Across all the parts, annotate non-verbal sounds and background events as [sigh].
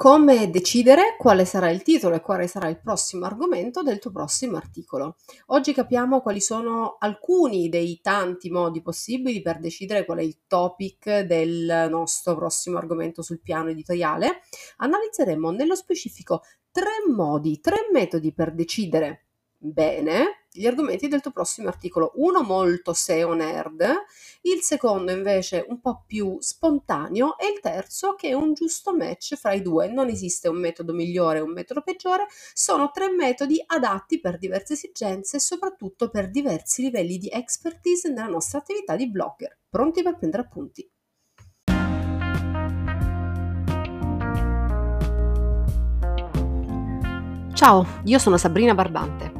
Come decidere quale sarà il titolo e quale sarà il prossimo argomento del tuo prossimo articolo. Oggi capiamo quali sono alcuni dei tanti modi possibili per decidere qual è il topic del nostro prossimo argomento sul piano editoriale. Analizzeremo nello specifico tre modi, tre metodi per decidere bene gli argomenti del tuo prossimo articolo. Uno molto SEO nerd, il secondo invece un po' più spontaneo e il terzo che è un giusto match fra i due. Non esiste un metodo migliore e un metodo peggiore, sono tre metodi adatti per diverse esigenze e soprattutto per diversi livelli di expertise nella nostra attività di blogger. Pronti per prendere appunti? Ciao, io sono Sabrina Barbante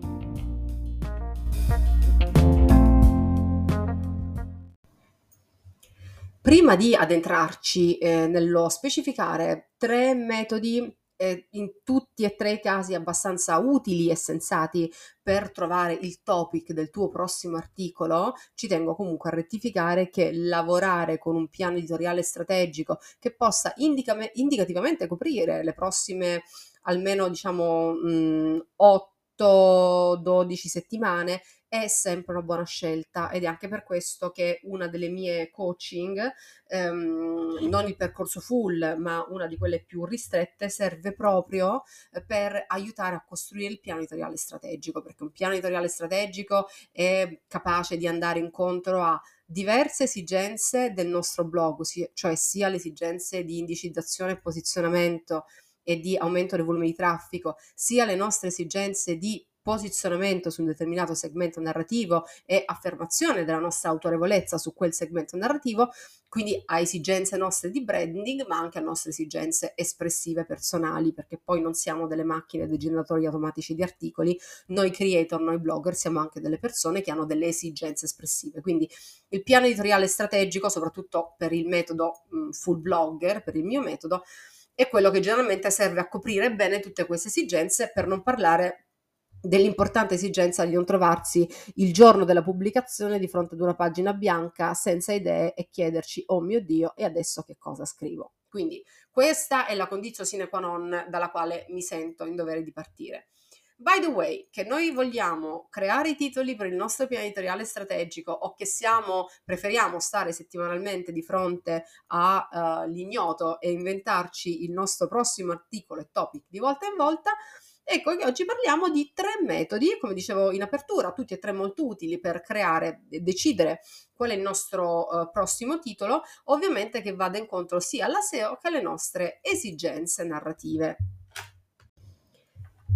Prima di addentrarci eh, nello specificare tre metodi eh, in tutti e tre i casi abbastanza utili e sensati per trovare il topic del tuo prossimo articolo, ci tengo comunque a rettificare che lavorare con un piano editoriale strategico che possa indica- indicativamente coprire le prossime almeno diciamo mh, 8-12 settimane è sempre una buona scelta. Ed è anche per questo che una delle mie coaching, ehm, non il percorso full, ma una di quelle più ristrette, serve proprio per aiutare a costruire il piano editoriale strategico, perché un piano editoriale strategico è capace di andare incontro a diverse esigenze del nostro blog, cioè sia le esigenze di indicizzazione e posizionamento e di aumento del volume di traffico, sia le nostre esigenze di posizionamento su un determinato segmento narrativo e affermazione della nostra autorevolezza su quel segmento narrativo, quindi a esigenze nostre di branding, ma anche a nostre esigenze espressive personali, perché poi non siamo delle macchine dei generatori automatici di articoli, noi creator, noi blogger siamo anche delle persone che hanno delle esigenze espressive. Quindi il piano editoriale strategico, soprattutto per il metodo mh, full blogger, per il mio metodo, è quello che generalmente serve a coprire bene tutte queste esigenze per non parlare dell'importante esigenza di non trovarsi il giorno della pubblicazione di fronte ad una pagina bianca senza idee e chiederci oh mio dio e adesso che cosa scrivo? Quindi questa è la condizione sine qua non dalla quale mi sento in dovere di partire By the way, che noi vogliamo creare i titoli per il nostro piano editoriale strategico o che siamo, preferiamo stare settimanalmente di fronte all'ignoto uh, e inventarci il nostro prossimo articolo e topic di volta in volta, Ecco che oggi parliamo di tre metodi, come dicevo in apertura, tutti e tre molto utili per creare e decidere qual è il nostro uh, prossimo titolo, ovviamente che vada incontro sia alla SEO che alle nostre esigenze narrative.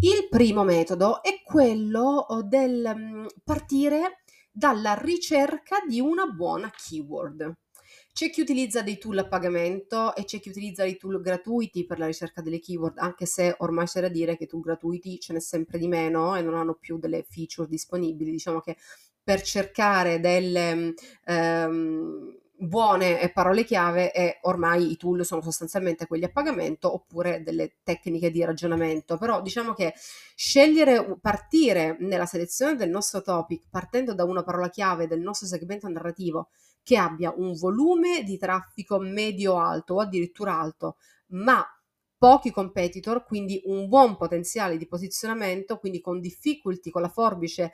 Il primo metodo è quello uh, del um, partire dalla ricerca di una buona keyword. C'è chi utilizza dei tool a pagamento e c'è chi utilizza dei tool gratuiti per la ricerca delle keyword, anche se ormai c'è da dire che tool gratuiti ce n'è sempre di meno e non hanno più delle feature disponibili. Diciamo che per cercare delle ehm, buone parole chiave e ormai i tool sono sostanzialmente quelli a pagamento oppure delle tecniche di ragionamento. Però diciamo che scegliere partire nella selezione del nostro topic partendo da una parola chiave del nostro segmento narrativo che abbia un volume di traffico medio-alto o addirittura alto, ma pochi competitor, quindi un buon potenziale di posizionamento, quindi con difficulty, con la forbice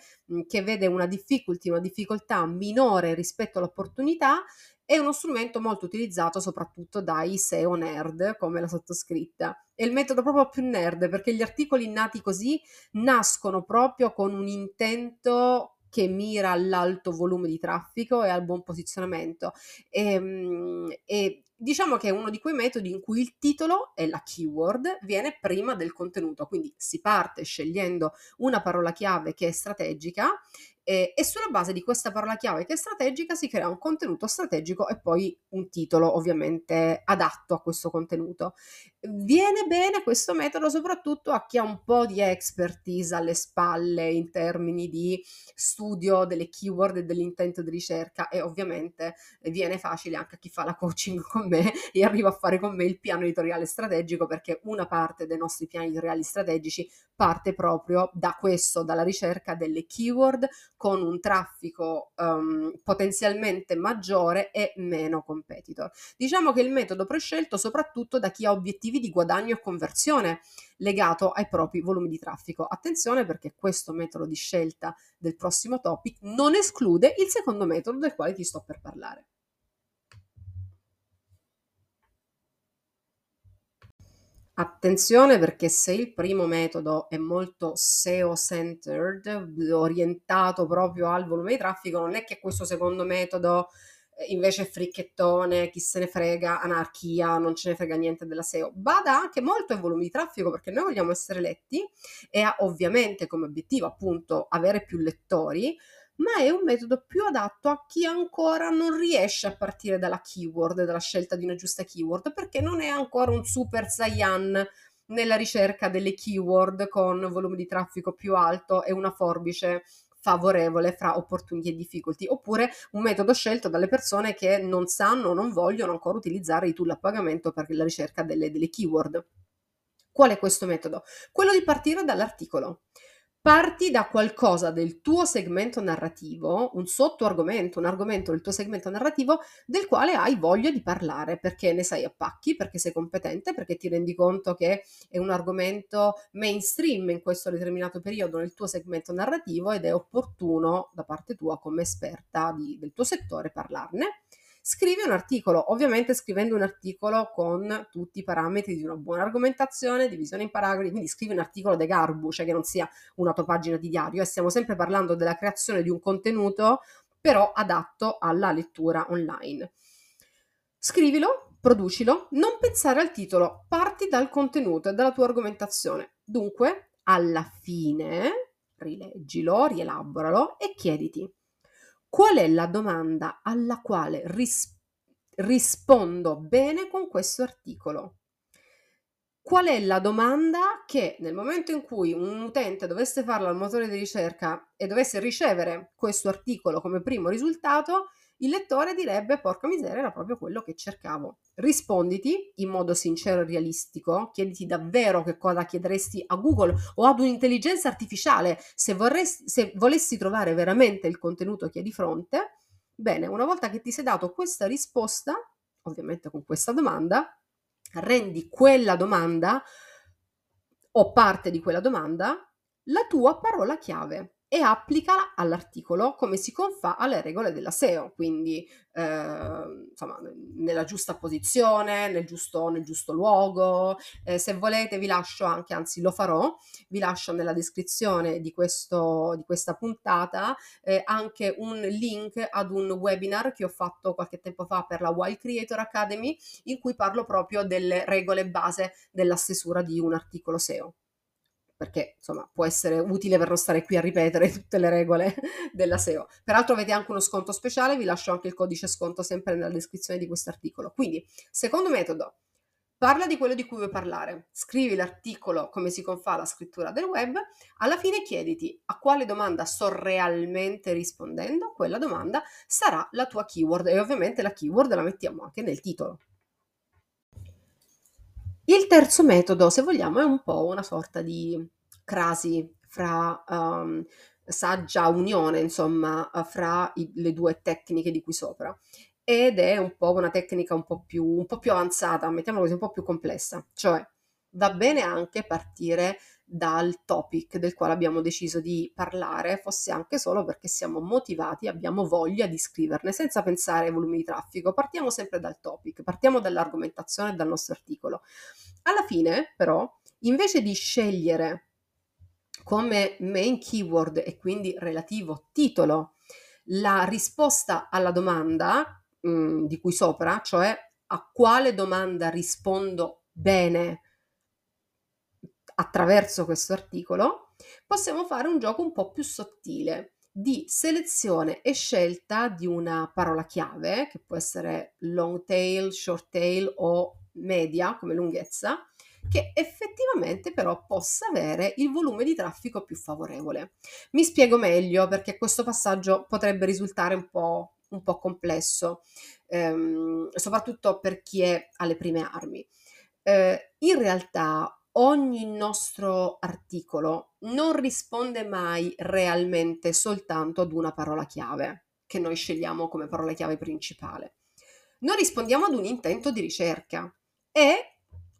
che vede una difficulty, una difficoltà minore rispetto all'opportunità, è uno strumento molto utilizzato soprattutto dai SEO nerd, come la sottoscritta. È il metodo proprio più nerd, perché gli articoli nati così nascono proprio con un intento che mira all'alto volume di traffico e al buon posizionamento. E, ehm, e diciamo che è uno di quei metodi in cui il titolo e la keyword viene prima del contenuto, quindi si parte scegliendo una parola chiave che è strategica e, e sulla base di questa parola chiave che è strategica si crea un contenuto strategico e poi un titolo ovviamente adatto a questo contenuto. Viene bene questo metodo soprattutto a chi ha un po' di expertise alle spalle in termini di studio delle keyword e dell'intento di ricerca e ovviamente viene facile anche a chi fa la coaching [laughs] con me e arriva a fare con me il piano editoriale strategico perché una parte dei nostri piani editoriali strategici parte proprio da questo, dalla ricerca delle keyword con un traffico um, potenzialmente maggiore e meno competitor. Diciamo che il metodo prescelto soprattutto da chi ha obiettivi di guadagno e conversione legato ai propri volumi di traffico. Attenzione perché questo metodo di scelta del prossimo topic non esclude il secondo metodo del quale ti sto per parlare. Attenzione perché se il primo metodo è molto SEO-centered, orientato proprio al volume di traffico, non è che questo secondo metodo eh, invece è fricchettone, chi se ne frega, anarchia, non ce ne frega niente della SEO. Bada anche molto ai volumi di traffico perché noi vogliamo essere letti e ha ovviamente come obiettivo appunto avere più lettori, ma è un metodo più adatto a chi ancora non riesce a partire dalla keyword, dalla scelta di una giusta keyword, perché non è ancora un super Saiyan nella ricerca delle keyword con volume di traffico più alto e una forbice favorevole fra opportunity e difficolty, oppure un metodo scelto dalle persone che non sanno o non vogliono ancora utilizzare i tool a pagamento per la ricerca delle, delle keyword. Qual è questo metodo? Quello di partire dall'articolo. Parti da qualcosa del tuo segmento narrativo, un sottoargomento, un argomento del tuo segmento narrativo del quale hai voglia di parlare, perché ne sai a pacchi, perché sei competente, perché ti rendi conto che è un argomento mainstream in questo determinato periodo nel tuo segmento narrativo ed è opportuno da parte tua come esperta di, del tuo settore parlarne scrivi un articolo, ovviamente scrivendo un articolo con tutti i parametri di una buona argomentazione, divisione in paragrafi, quindi scrivi un articolo de garbu, cioè che non sia una tua pagina di diario e stiamo sempre parlando della creazione di un contenuto però adatto alla lettura online. Scrivilo, producilo, non pensare al titolo, parti dal contenuto e dalla tua argomentazione. Dunque, alla fine, rileggilo, rielaboralo e chiediti Qual è la domanda alla quale ris- rispondo bene con questo articolo? Qual è la domanda che nel momento in cui un utente dovesse farlo al motore di ricerca e dovesse ricevere questo articolo come primo risultato, il lettore direbbe porca miseria era proprio quello che cercavo. Risponditi in modo sincero e realistico, chiediti davvero che cosa chiederesti a Google o ad un'intelligenza artificiale se, vorresti, se volessi trovare veramente il contenuto che hai di fronte. Bene, una volta che ti sei dato questa risposta, ovviamente con questa domanda, rendi quella domanda o parte di quella domanda la tua parola chiave e applicala all'articolo come si confà alle regole della SEO, quindi eh, insomma, nella giusta posizione, nel giusto, nel giusto luogo. Eh, se volete vi lascio anche, anzi lo farò, vi lascio nella descrizione di, questo, di questa puntata eh, anche un link ad un webinar che ho fatto qualche tempo fa per la Wild Creator Academy in cui parlo proprio delle regole base della stesura di un articolo SEO perché insomma può essere utile per non stare qui a ripetere [laughs] tutte le regole [laughs] della SEO. Peraltro avete anche uno sconto speciale, vi lascio anche il codice sconto sempre nella descrizione di questo articolo. Quindi, secondo metodo, parla di quello di cui vuoi parlare, scrivi l'articolo come si confà la scrittura del web, alla fine chiediti a quale domanda sto realmente rispondendo, quella domanda sarà la tua keyword e ovviamente la keyword la mettiamo anche nel titolo. Il terzo metodo, se vogliamo, è un po' una sorta di crasi fra um, saggia unione, insomma, fra i, le due tecniche di qui sopra. Ed è un po' una tecnica un po' più, un po più avanzata, mettiamola così, un po' più complessa. Cioè, va bene anche partire dal topic del quale abbiamo deciso di parlare, fosse anche solo perché siamo motivati, abbiamo voglia di scriverne, senza pensare ai volumi di traffico. Partiamo sempre dal topic, partiamo dall'argomentazione dal nostro articolo. Alla fine, però, invece di scegliere come main keyword e quindi relativo titolo la risposta alla domanda mh, mm, di cui sopra, cioè a quale domanda rispondo bene attraverso questo articolo, possiamo fare un gioco un po' più sottile. di selezione e scelta di una parola chiave, che può essere long tail, short tail o media come lunghezza, che effettivamente però possa avere il volume di traffico più favorevole. Mi spiego meglio perché questo passaggio potrebbe risultare un po', un po complesso, ehm, soprattutto per chi è alle prime armi. Eh, in realtà ogni nostro articolo non risponde mai realmente soltanto ad una parola chiave che noi scegliamo come parola chiave principale. Noi rispondiamo ad un intento di ricerca e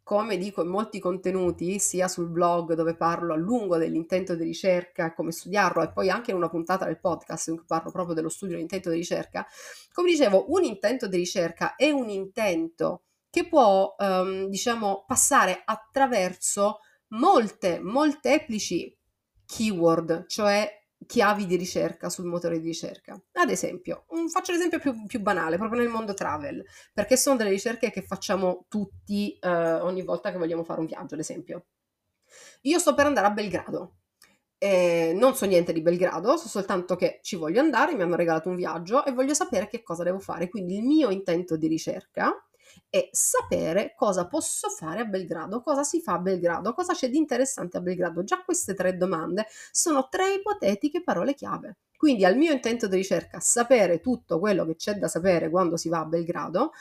come dico in molti contenuti, sia sul blog dove parlo a lungo dell'intento di ricerca, come studiarlo, e poi anche in una puntata del podcast in cui parlo proprio dello studio dell'intento di ricerca, come dicevo, un intento di ricerca è un intento che può, ehm, diciamo, passare attraverso molte, molteplici keyword, cioè chiavi di ricerca sul motore di ricerca. Ad esempio, faccio l'esempio più, più, banale, proprio nel mondo travel, perché sono delle ricerche che facciamo tutti eh, ogni volta che vogliamo fare un viaggio, ad esempio. Io sto per andare a Belgrado. Eh, non so niente di Belgrado, so soltanto che ci voglio andare, mi hanno regalato un viaggio e voglio sapere che cosa devo fare. Quindi il mio intento di ricerca è sapere cosa posso fare a Belgrado, cosa si fa a Belgrado, cosa c'è di interessante a Belgrado. Già queste tre domande sono tre ipotetiche parole chiave. Quindi al mio intento di ricerca sapere tutto quello che c'è da sapere quando si va a Belgrado,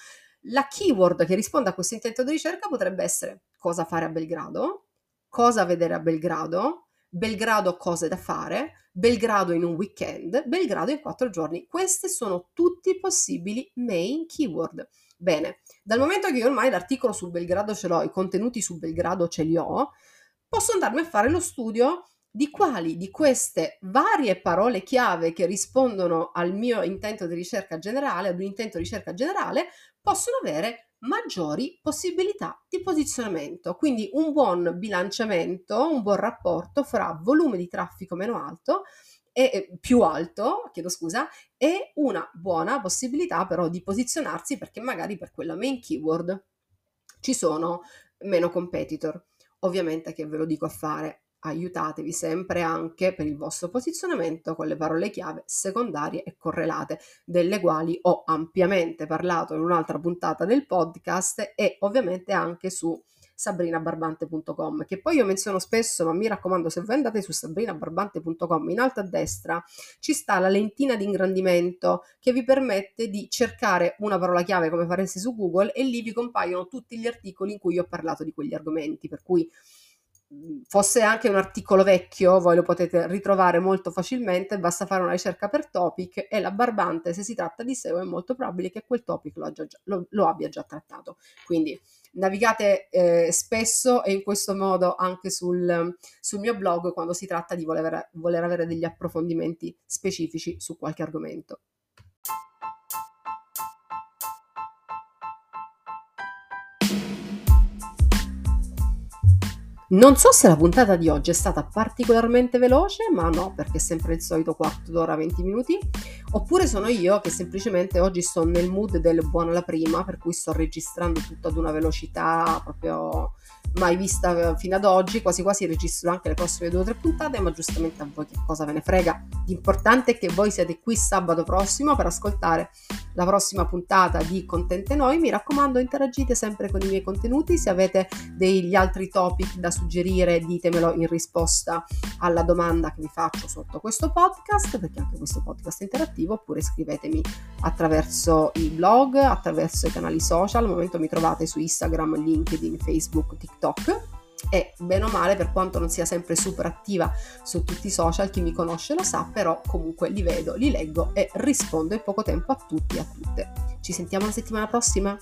la keyword che risponde a questo intento di ricerca potrebbe essere cosa fare a Belgrado, cosa vedere a Belgrado, Belgrado cose da fare, Belgrado in un weekend, Belgrado in quattro giorni. Queste sono tutti possibili main keyword. Bene, dal momento che io ormai l'articolo su Belgrado ce l'ho, i contenuti su Belgrado ce li ho, posso andarmi a fare lo studio di quali di queste varie parole chiave che rispondono al mio intento di ricerca generale, ad un intento di ricerca generale, possono avere maggiori possibilità di posizionamento. Quindi un buon bilanciamento, un buon rapporto fra volume di traffico meno alto e più alto, chiedo scusa, e una buona possibilità però di posizionarsi perché magari per quella main keyword ci sono meno competitor. Ovviamente che ve lo dico a fare, aiutatevi sempre anche per il vostro posizionamento con le parole chiave secondarie e correlate, delle quali ho ampiamente parlato in un'altra puntata del podcast e ovviamente anche su sabrinabarbante.com, che poi io menziono spesso, ma mi raccomando, se voi andate su sabrinabarbante.com, in alto a destra ci sta la lentina di ingrandimento che vi permette di cercare una parola chiave come fareste su Google e lì vi compaiono tutti gli articoli in cui ho parlato di quegli argomenti, per cui fosse anche un articolo vecchio, voi lo potete ritrovare molto facilmente, basta fare una ricerca per topic e la barbante, se si tratta di SEO, è molto probabile che quel topic lo, già, lo, lo abbia già trattato. Quindi navigate eh, spesso e in questo modo anche sul, sul, mio blog quando si tratta di voler, voler avere degli approfondimenti specifici su qualche argomento. Non so se la puntata di oggi è stata particolarmente veloce, ma no, perché è sempre il solito quarto d'ora, 20 minuti, oppure sono io che semplicemente oggi sto nel mood del buono alla prima, per cui sto registrando tutto ad una velocità proprio mai vista fino ad oggi, quasi quasi registro anche le prossime due o tre puntate, ma giustamente a voi che cosa ve ne frega. L'importante è che voi siate qui sabato prossimo per ascoltare la prossima puntata di Contente Noi. Mi raccomando, interagite sempre con i miei contenuti. Se avete degli altri topic da suggerire, ditemelo in risposta alla domanda che vi faccio sotto questo podcast, perché anche questo podcast è interattivo, oppure scrivetemi attraverso il blog, attraverso i canali social. Al momento mi trovate su Instagram, LinkedIn, Facebook, TikTok e bene o male per quanto non sia sempre super attiva su tutti i social, chi mi conosce lo sa, però comunque li vedo, li leggo e rispondo in poco tempo a tutti e a tutte. Ci sentiamo la settimana prossima?